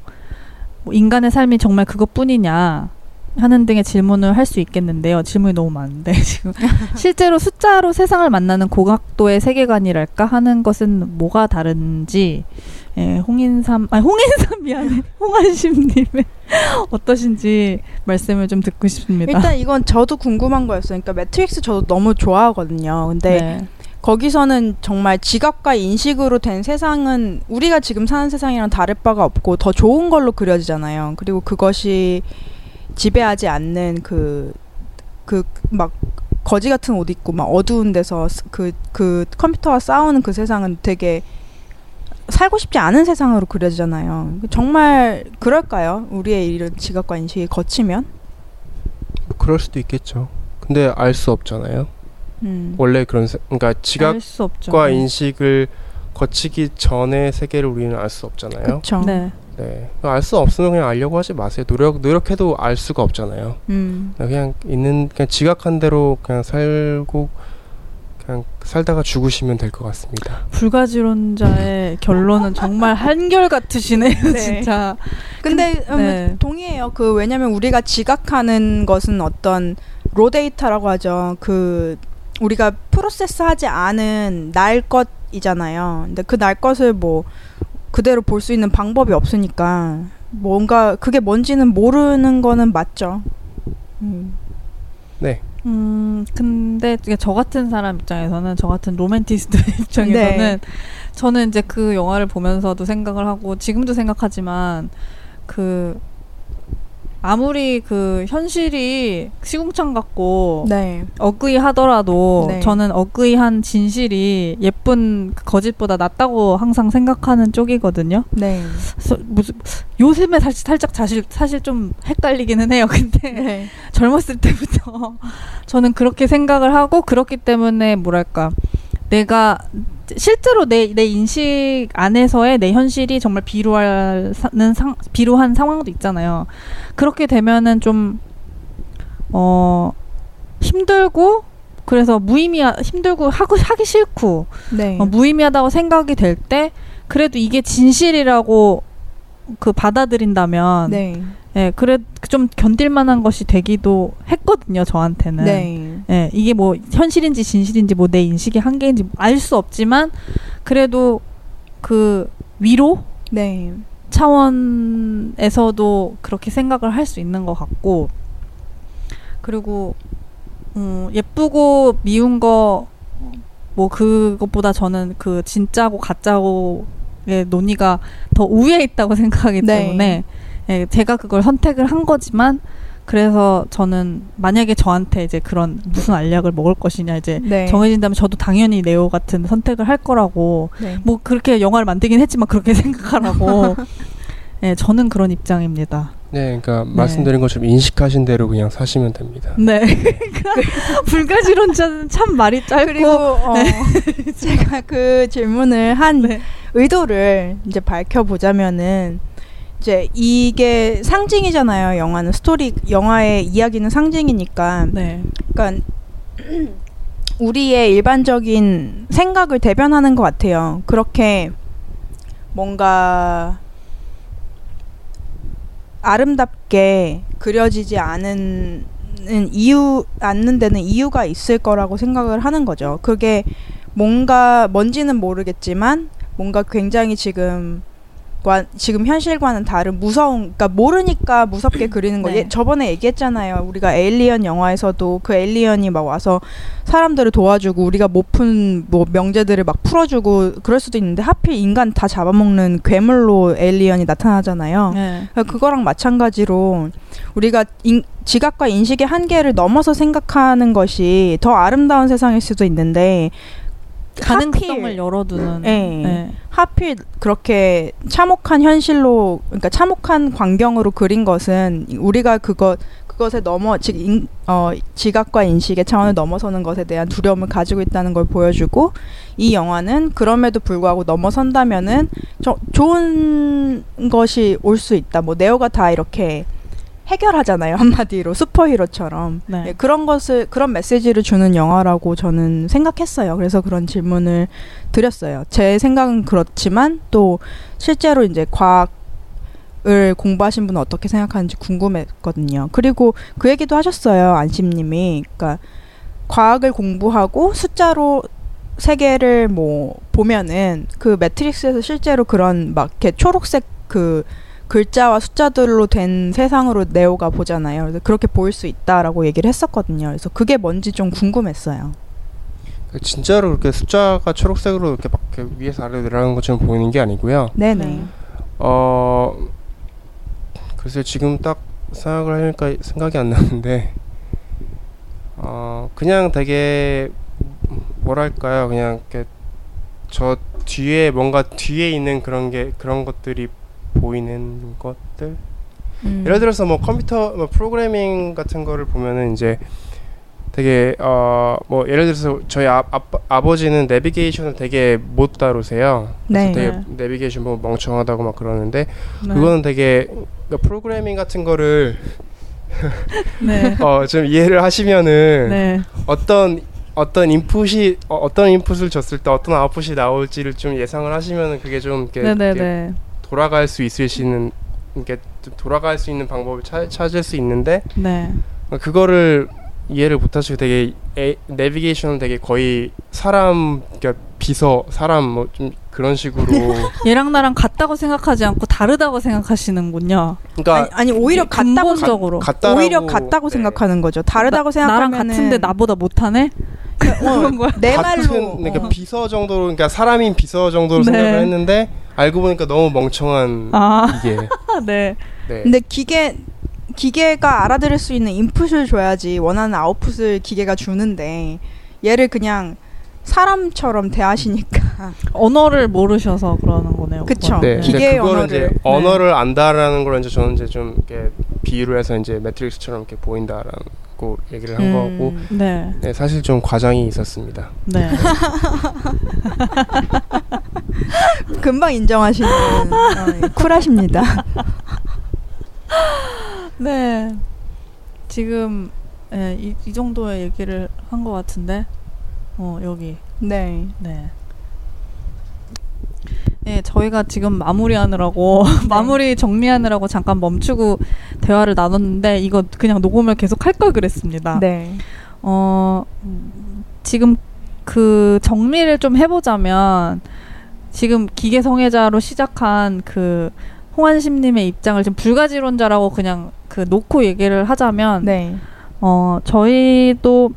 뭐 인간의 삶이 정말 그것뿐이냐 하는 등의 질문을 할 수 있겠는데요. 질문이 너무 많은데 지금 실제로 숫자로 세상을 만나는 고각도의 세계관이랄까 하는 것은 뭐가 다른지 예, 홍인삼 아니 홍인삼 미안해 홍한심님의 어떠신지 말씀을 좀 듣고 싶습니다. 일단 이건 저도 궁금한 거였어요. 그러니까 매트릭스 저도 너무 좋아하거든요. 근데 네. 거기서는 정말 지각과 인식으로 된 세상은 우리가 지금 사는 세상이랑 다를 바가 없고 더 좋은 걸로 그려지잖아요. 그리고 그것이 지배하지 않는 그 그 막 거지 같은 옷 입고 막 어두운 데서 그그 그 컴퓨터와 싸우는 그 세상은 되게 살고 싶지 않은 세상으로 그려지잖아요. 정말 그럴까요? 우리의 이런 지각과 인식이 거치면? 그럴 수도 있겠죠. 근데 알 수 없잖아요. 음. 원래 그런 세, 그러니까 지각과 인식을 거치기 전의 세계를 우리는 알 수 없잖아요. 그렇죠. 네. 네. 알 수 없으면 그냥 알려고 하지 마세요. 노력 노력해도 알 수가 없잖아요. 음. 그냥 있는 그냥 지각한 대로 그냥 살고 그냥 살다가 죽으시면 될 것 같습니다. 불가지론자의 결론은 정말 한결 같으시네요, 네. 진짜. 근데 음, 네. 동의해요. 그 왜냐면 우리가 지각하는 것은 어떤 raw data라고 하죠. 그 우리가 process하지 않은 날 것이잖아요. 근데 그 날 것을 뭐 그대로 볼 수 있는 방법이 없으니까 뭔가 그게 뭔지는 모르는 거는 맞죠. 음. 네. 음, 근데 저 같은 사람 입장에서는 저 같은 로맨티스트 입장에서는 네. 저는 이제 그 영화를 보면서도 생각을 하고 지금도 생각하지만 그 아무리 그 현실이 시궁창 같고 네. 어그이하더라도 네. 저는 어그이한 진실이 예쁜 그 거짓보다 낫다고 항상 생각하는 쪽이거든요. 네. 무슨 요즘에 사실 살짝 사실 사실 좀 헷갈리기는 해요. 근데 네. 젊었을 때부터 저는 그렇게 생각을 하고 그렇기 때문에 뭐랄까 내가 실제로 내, 내 인식 안에서의 내 현실이 정말 비루하는 상, 비루한 상황도 있잖아요. 그렇게 되면은 좀, 어, 힘들고, 그래서 무의미하, 힘들고, 하고, 하기 싫고, 네. 어, 무의미하다고 생각이 될 때, 그래도 이게 진실이라고 그 받아들인다면, 네. 예, 그래 좀 견딜 만한 것이 되기도 했거든요, 저한테는. 네. 예, 이게 뭐 현실인지 진실인지 뭐 내 인식의 한계인지 알 수 없지만 그래도 그 위로 네. 차원에서도 그렇게 생각을 할 수 있는 것 같고 그리고 음, 예쁘고 미운 거 뭐 그것보다 저는 그 진짜고 가짜고의 논의가 더 우위에 있다고 생각하기 네. 때문에 예, 제가 그걸 선택을 한 거지만 그래서 저는 만약에 저한테 이제 그런 무슨 알약을 먹을 것이냐 이제 네. 정해진다면 저도 당연히 네오 같은 선택을 할 거라고 네. 뭐 그렇게 영화를 만들긴 했지만 그렇게 생각하라고 네, 저는 그런 입장입니다. 네, 그러니까 네. 말씀드린 것처럼 인식하신 대로 그냥 사시면 됩니다. 네, 그러니까 불가지론자는 참 말이 짧고 그리고 어, 네. 제가 그 질문을 한 네. 의도를 이제 밝혀보자면은 이제 이게 상징이잖아요. 영화는 스토리 영화의 이야기는 상징이니까. 네. 그러니까 우리의 일반적인 생각을 대변하는 것 같아요. 그렇게 뭔가 아름답게 그려지지 않은 이유 않는 데는 이유가 있을 거라고 생각을 하는 거죠. 그게 뭔가 뭔지는 모르겠지만 뭔가 굉장히 지금 과 지금 현실과는 다른 무서운 그러니까 모르니까 무섭게 그리는 거. 네. 예, 저번에 얘기했잖아요. 우리가 alien 영화에서도 그 alien이 막 와서 사람들을 도와주고 우리가 못 푼 뭐 명제들을 막 풀어주고 그럴 수도 있는데 하필 인간 다 잡아먹는 괴물로 alien이 나타나잖아요. 네. 그러니까 그거랑 마찬가지로 우리가 인, 지각과 인식의 한계를 넘어서 생각하는 것이 더 아름다운 세상일 수도 있는데 가능성을 하필, 열어두는. 네. 네. 하필 그렇게 참혹한 현실로, 그러니까 참혹한 광경으로 그린 것은 우리가 그것 그것에 넘어 즉 인, 어, 지각과 인식의 차원을 넘어서는 것에 대한 두려움을 가지고 있다는 걸 보여주고 이 영화는 그럼에도 불구하고 넘어선다면은 저, 좋은 것이 올 수 있다. 뭐 네오가 다 이렇게 해결하잖아요 한마디로 슈퍼히로처럼 네. 네, 그런 것을 그런 메시지를 주는 영화라고 저는 생각했어요. 그래서 그런 질문을 드렸어요. 제 생각은 그렇지만 또 실제로 이제 과학을 공부하신 분은 어떻게 생각하는지 궁금했거든요. 그리고 그 얘기도 하셨어요 안심님이. 그러니까 과학을 공부하고 숫자로 세계를 뭐 보면은 그 매트릭스에서 실제로 그런 막 이렇게 초록색 그 글자와 숫자들로 된 세상으로 네오가 보잖아요. 그래서 그렇게 보일 수 있다라고 얘기를 했었거든요. 그래서 그게 뭔지 좀 궁금했어요. 진짜로 그렇게 숫자가 초록색으로 이렇게 막 이렇게 위에서 아래로 내려가는 것처럼 보이는 게 아니고요. 네네. 어, 글쎄 지금 딱 생각을 하니까 생각이 안 나는데, 어, 그냥 되게 뭐랄까요, 그냥 이렇게 저 뒤에 뭔가 뒤에 있는 그런 게 그런 것들이 보이는 것들 음. 예를 들어서 뭐 컴퓨터 뭐 프로그래밍 같은 거를 보면은 이제 되게 어 뭐 예를 들어서 저희 아, 아, 아버지는 내비게이션을 되게 못 다루세요. 네. 되게 네. 내비게이션 뭐 멍청하다고 막 그러는데 네. 그거는 되게 그러니까 프로그래밍 같은 거를 네. 어 좀 이해를 하시면은 네. 어떤 어떤 인풋이 어, 떤 인풋을 줬을 때 어떤 아웃풋이 나올지를 좀 예상을 하시면은 그게 좀 이렇게, 이렇게 돌아갈 수 있으시는 이게 돌아갈 수 있는 방법을 차, 찾을 수 있는데 네. 그거를 이해를 못하시고 되게 에, 내비게이션은 되게 거의 사람 그러니까 비서 사람 뭐 좀 그런 식으로 얘랑 나랑 같다고 생각하지 않고 다르다고 생각하시는군요. 그러니까 아니, 아니 오히려 같다고 적으로 오히려 같다고 네. 생각하는 거죠. 다르다고 생각하면 나랑 같은데 나보다 못하네. 어, 내 말로 그러니까 어. 비서 정도로 그러니까 사람인 비서 정도로 네. 생각을 했는데 알고 보니까 너무 멍청한 아. 이게. 네. 네. 근데 기계 기계가 알아들을 수 있는 인풋을 줘야지 원하는 아웃풋을 기계가 주는데 얘를 그냥 사람처럼 대하시니까 언어를 모르셔서 그러는 거네요. 그렇죠. 네. 기계 언어를 이제 언어를 안다라는 걸 이제 저는 이제 좀 이렇게 비유를 해서 이제 매트릭스처럼 이렇게 보인다라 고 얘기를 한 음, 거고. 네. 네. 사실 좀 과장이 있었습니다. 네. 금방 인정하시는 어, 쿨하십니다. 네. 지금 예, 이, 이 정도의 얘기를 한 것 같은데, 어 여기. 네. 네. 네, 저희가 지금 마무리하느라고 네. 마무리 정리하느라고 잠깐 멈추고 대화를 나눴는데 이거 그냥 녹음을 계속 할 걸 그랬습니다. 네. 어 지금 그 정리를 좀 해보자면 지금 기계 성애자로 시작한 그 홍한심님의 입장을 지금 불가지론자라고 그냥 그 놓고 얘기를 하자면 네. 어 저희도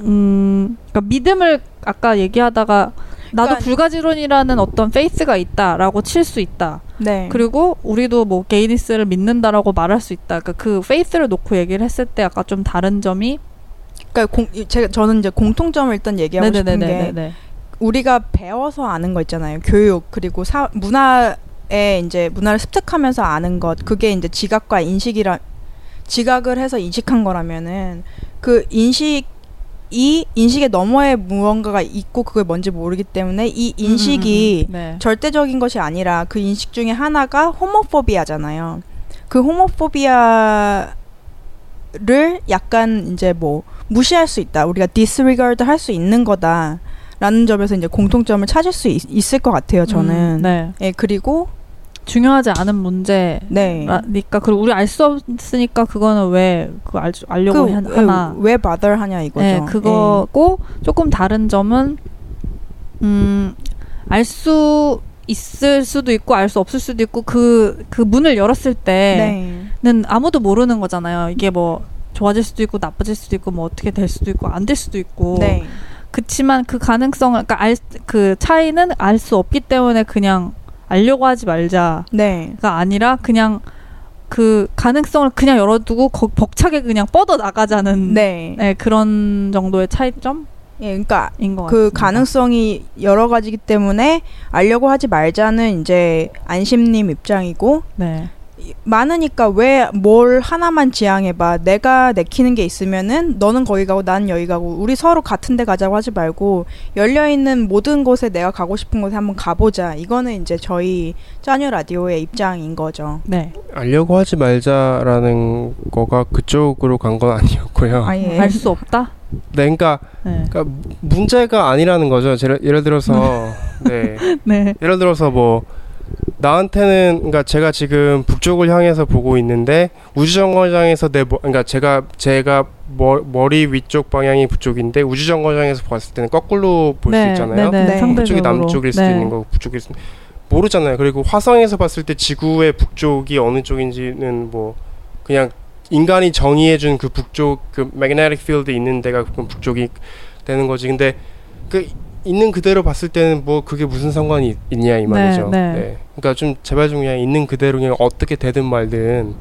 음 그러니까 믿음을 아까 얘기하다가 나도 그러니까 불가지론이라는 어떤 faith가 있다라고 칠 수 있다. 네. 그리고 우리도 뭐 gayness를 믿는다라고 말할 수 있다. 그러니까 그 faith를 놓고 얘기를 했을 때 아까 좀 다른 점이 그러니까 공, 제가 저는 이제 공통점을 일단 얘기하고 네네네네네. 싶은 게 우리가 배워서 아는 거 있잖아요. 교육 그리고 사, 문화에 이제 문화를 습득하면서 아는 것 그게 이제 지각과 인식이라 지각을 해서 인식한 거라면은 그 인식 이 인식의 너머에 무언가가 있고 그게 뭔지 모르기 때문에 이 인식이 음, 음, 음. 네. 절대적인 것이 아니라 그 인식 중에 하나가 호모포비아잖아요. 그 호모포비아를 약간 이제 뭐 무시할 수 있다. 우리가 disregard 할 수 있는 거다 라는 점에서 이제 공통점을 찾을 수 있, 을것 같아요. 저는. 음, 네. 예, 그리고 중요하지 않은 문제니까 네. 그리고 우리 알 수 없으니까 그거는 왜그 알, 알려고 그, 하나 왜, 왜 bother 하냐 이거죠. 네, 그거고 네. 조금 다른 점은 음알 수 있을 수도 있고 알 수 없을 수도 있고 그그 그 문을 열었을 때는 네. 아무도 모르는 거잖아요. 이게 뭐 좋아질 수도 있고 나빠질 수도 있고 뭐 어떻게 될 수도 있고 안 될 수도 있고. 네. 그치만 그 가능성을 그러니까 알 그 차이는 알 수 없기 때문에 그냥 알려고 하지 말자가 네. 아니라 그냥 그 가능성을 그냥 열어두고 거, 벅차게 그냥 뻗어 나가자는 네. 네, 그런 정도의 차이점. 예, 그러니까 그 가능성이 여러 가지기 때문에 알려고 하지 말자는 이제 안심님 입장이고 네. 많으니까 왜 뭘 하나만 지향해봐. 내가 내키는 게 있으면은 너는 거기 가고 나는 여기 가고 우리 서로 같은 데 가자고 하지 말고 열려있는 모든 곳에 내가 가고 싶은 곳에 한번 가보자. 이거는 이제 저희 짜뉴 라디오의 입장인 거죠. 네. 알려고 하지 말자라는 거가 그쪽으로 간 건 아니었고요. 아, 예. 알수 없다? 네, 그러니까, 네. 그러니까 문제가 아니라는 거죠. 예를, 예를 들어서 네. 네. 예를 들어서 뭐 나한테는 그러니까 제가 지금 북쪽을 향해서 보고 있는데 우주정거장에서 내 그러니까 제가 제가 머, 머리 위쪽 방향이 북쪽인데 우주정거장에서 봤을 때는 거꾸로 볼수 네, 있잖아요. 네, 네, 네. 북쪽이 남쪽일 수도 네. 있는 거고 북쪽일 수 모르잖아요. 그리고 화성에서 봤을 때 지구의 북쪽이 어느 쪽인지는 뭐 그냥 인간이 정의해준 그 북쪽 그 magnetic field 있는 데가 북쪽이 되는 거지. 근데 그 있는 그대로 봤을 때는 뭐 그게 무슨 상관이 있냐 이 말이죠. 네, 네. 네. 그러니까 좀 제발 좀 그냥 있는 그대로 그냥 어떻게 되든 말든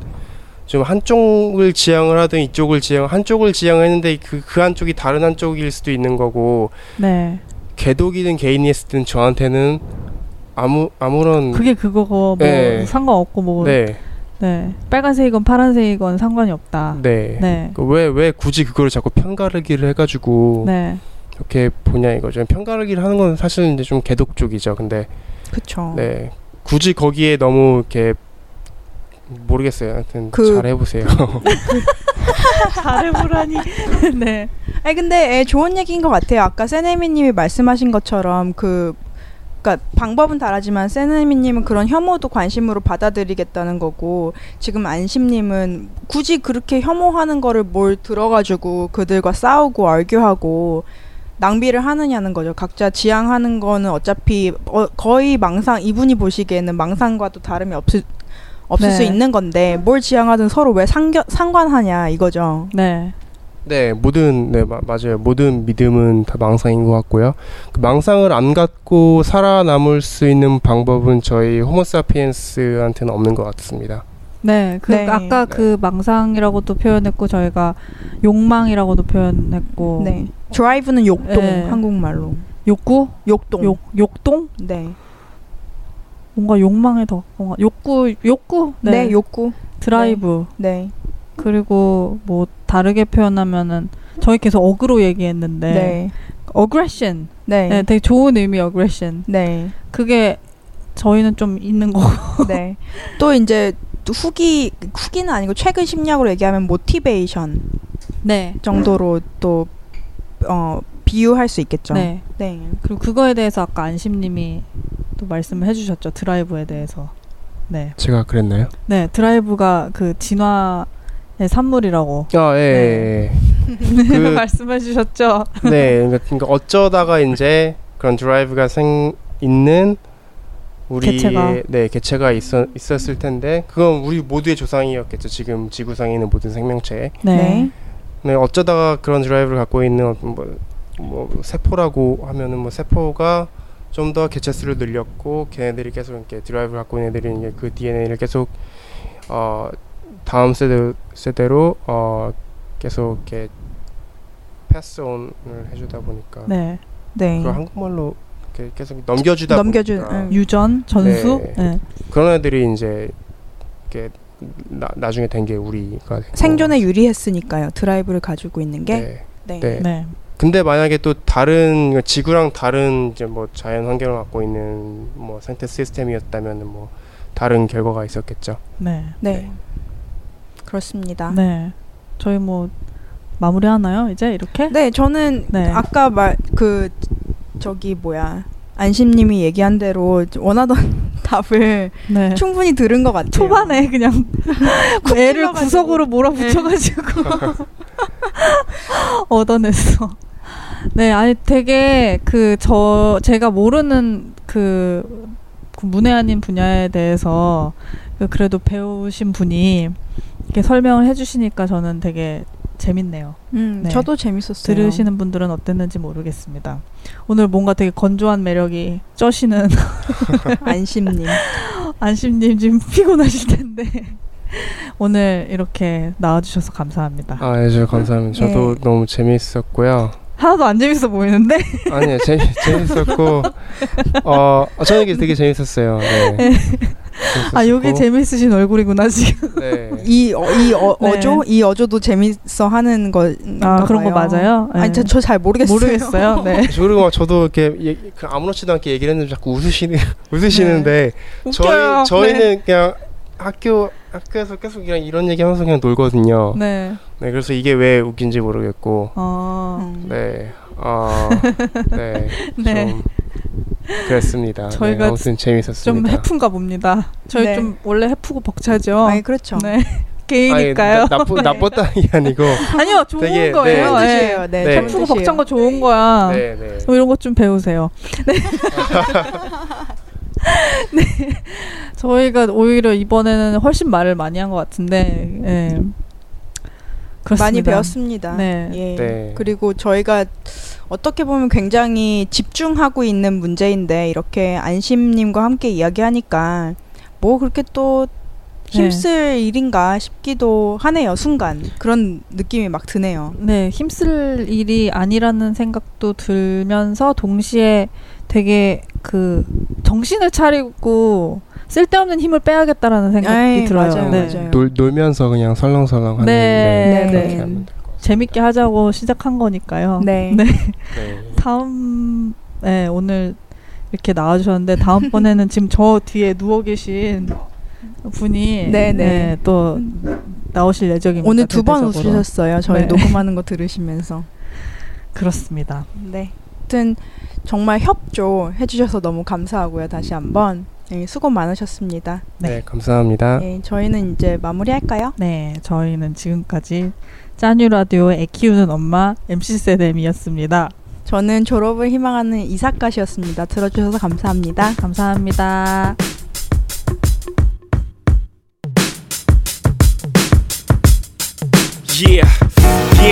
좀 한쪽을 지향을 하든 이쪽을 지향 한쪽을 지향했는데 그, 그 한쪽이 다른 한쪽일 수도 있는 거고 네. 개독이든 개인이었든 저한테는 아무 아무런 그게 그거고 뭐 네. 상관없고 뭐 네. 네. 빨간색이건 파란색이건 상관이 없다. 네. 네. 왜왜 그왜 굳이 그걸 자꾸 편가르기를 해가지고 네. 이렇게 보냐 이거죠. 평가르기를 하는 건 사실 이제 좀 개독 쪽이죠. 근데 그쵸. 네. 굳이 거기에 너무 이렇게 모르겠어요. 하여튼 그... 잘 해보세요. 잘해보라니. 네. 아니 근데 예, 좋은 얘기인 것 같아요. 아까 세네미님이 말씀하신 것처럼 그 그러니까 방법은 다르지만 세네미님은 그런 혐오도 관심으로 받아들이겠다는 거고 지금 안심님은 굳이 그렇게 혐오하는 거를 뭘 들어가지고 그들과 싸우고 알교하고 낭비를 하느냐는 거죠. 각자 지향하는 거는 어차피 어, 거의 망상 이분이 보시기에는 망상과도 다름이 없을 없을 네. 수 있는 건데 뭘 지향하든 서로 왜 상겨, 상관하냐 이거죠. 네. 네, 모든 네 마, 맞아요. 모든 믿음은 다 망상인 것 같고요. 그 망상을 안 갖고 살아남을 수 있는 방법은 저희 호모사피엔스한테는 없는 것 같습니다. 네, 그 네. 아까 그 네. 그 망상이라고도 표현했고 저희가 욕망이라고도 표현했고. 네. 드라이브는 욕동 네. 한국말로. 욕구? 욕동. 욕 욕동? 네. 뭔가 욕망에 더 뭔가 욕구 욕구? 네, 네 욕구. 드라이브. 네. 그리고 뭐 다르게 표현하면은 저희 계속 어그로 얘기했는데 네. aggression. 네. 네. 되게 좋은 의미 aggression. 네. 그게 저희는 좀 있는 거고. 네. 또 이제 아주 후기 후기는 아니고 최근 심리학으로 얘기하면 motivation 네. 정도로 또 어, 비유할 수 있겠죠. 네. 네. 그리고 그거에 대해서 아까 안심님이 또 말씀을 해주셨죠. 드라이브에 대해서. 네. 제가 그랬나요? 네. 드라이브가 그 진화의 산물이라고. 아, 예. 예 네. 예, 예. 그, 말씀해 주셨죠. 네. 그러니까 어쩌다가 이제 그런 드라이브가 생, 있는 우리의 개체가. 네 개체가 있었, 있었을 텐데 그건 우리 모두의 조상이었겠죠. 지금 지구상에 있는 모든 생명체. 네. 네 어쩌다가 그런 드라이브를 갖고 있는 뭐, 뭐 세포라고 하면은 뭐 세포가 좀 더 개체 수를 늘렸고 걔네들이 계속 이렇게 드라이브를 갖고 있는 애들이 이제 그 DNA를 계속 어 다음 세대 세대로 어 계속 이렇게 패스온을 해주다 보니까 네. 네. 그 한국말로 이렇게 계속 넘겨주다 넘겨준 보니까 유전 전수 네. 네. 그런 애들이 이제 이렇게 나, 나중에 된 게 우리가 생존에 유리했으니까요 드라이브를 가지고 있는 게 네. 네. 네. 네. 근데 만약에 또 다른 지구랑 다른 이제 뭐 자연 환경을 갖고 있는 뭐 생태 시스템이었다면 뭐 다른 결과가 있었겠죠. 네. 네. 네. 그렇습니다. 네. 저희 뭐 마무리 하나요? 이제 이렇게? 네, 저는 네. 아까 말 그 저기 뭐야 안심님이 얘기한 대로 원하던 답을 네. 충분히 들은 것 같아요. 초반에 그냥 애를 구석으로 몰아붙여가지고 네. 얻어냈어. 네, 아니 되게 그 저 제가 모르는 그, 그 문외 아닌 분야에 대해서 그 그래도 배우신 분이 이렇게 설명을 해주시니까 저는 되게 재밌네요. 음, 네. 저도 재밌었어요. 들으시는 분들은 어땠는지 모르겠습니다. 오늘 뭔가 되게 건조한 매력이 쩌시는 안심님. 안심님 지금 피곤하실 텐데 오늘 이렇게 나와주셔서 감사합니다. 아, 네, 저 감사합니다. 저도 네. 너무 재밌었고요. 하나도 안 재밌어 보이는데? 아니요, 재, 재밌었고, 어, 저는 이게 되게 재밌었어요. 네. 네. 아 여기 재밌으신 얼굴이구나 지금. 네. 이, 어, 이 어, 네. 어조 이 어조도 재밌어 하는 거. 아 그런 거 맞아요? 네. 아니 저잘 모르겠어요. 모르겠어요. 네. 그리고 저도 이렇게 예, 그 아무렇지도 않게 얘기를 했는데 자꾸 웃으시는 웃으시는데 네. 저희 저희는 네. 그냥 학교 학교에서 계속 그냥 이런 얘기하면서 그냥 놀거든요. 네. 네 그래서 이게 왜 웃긴지 모르겠고. 어. 네. 어, 네. 네. 좀 그렇습니다. 네, 저희가 네, 아무튼 재밌었습니다. 좀 해픈가 봅니다. 저희 네. 좀 원래 해프고 벅차죠. 아니 그렇죠. 네. 게이니까요. 나쁘 네. 나빴다는 게 아니고 아니요 좋은 되게, 거예요. 네. 네. 네. 해프고 벅찬 거 좋은 거야. 네, 네. 뭐 이런 것 좀 배우세요. 네. 네. 저희가 오히려 이번에는 훨씬 말을 많이 한 것 같은데, 네. 그렇습니다. 많이 배웠습니다. 네. 예. 네. 그리고 저희가 어떻게 보면 굉장히 집중하고 있는 문제인데 이렇게 안심님과 함께 이야기하니까 뭐 그렇게 또 힘쓸 네. 일인가 싶기도 하네요 순간 그런 느낌이 막 드네요. 네, 힘쓸 일이 아니라는 생각도 들면서 동시에 되게 그 정신을 차리고 쓸데없는 힘을 빼야겠다라는 생각이 에이, 들어요. 맞아요, 네. 맞아요. 놀, 놀면서 그냥 설렁설렁 하는 네, 네, 네. 재밌게 하자고 시작한 거니까요. 네. 네. 네. 다음 네, 오늘 이렇게 나와주셨는데 다음번에는 지금 저 뒤에 누워 계신 분이 네네. 네. 네, 또 나오실 예정입니다. 오늘 두번 오셨어요. 저희 네. 녹음하는 거 들으시면서. 그렇습니다. 네. 하여튼 정말 협조 해 주셔서 너무 감사하고요. 다시 한번. 네, 수고 많으셨습니다. 네, 네 감사합니다. 네, 저희는 이제 마무리할까요? 네, 저희는 지금까지 짜뉴 라디오 애 키우는 엄마 MC 세뎀이었습니다. 저는 졸업을 희망하는 이사카시였습니다. 들어주셔서 감사합니다. 감사합니다. Yeah.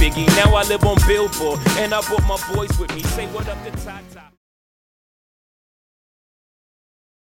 Biggie. Now I live on Billboard, and I brought my boys with me. Say what up to Tata.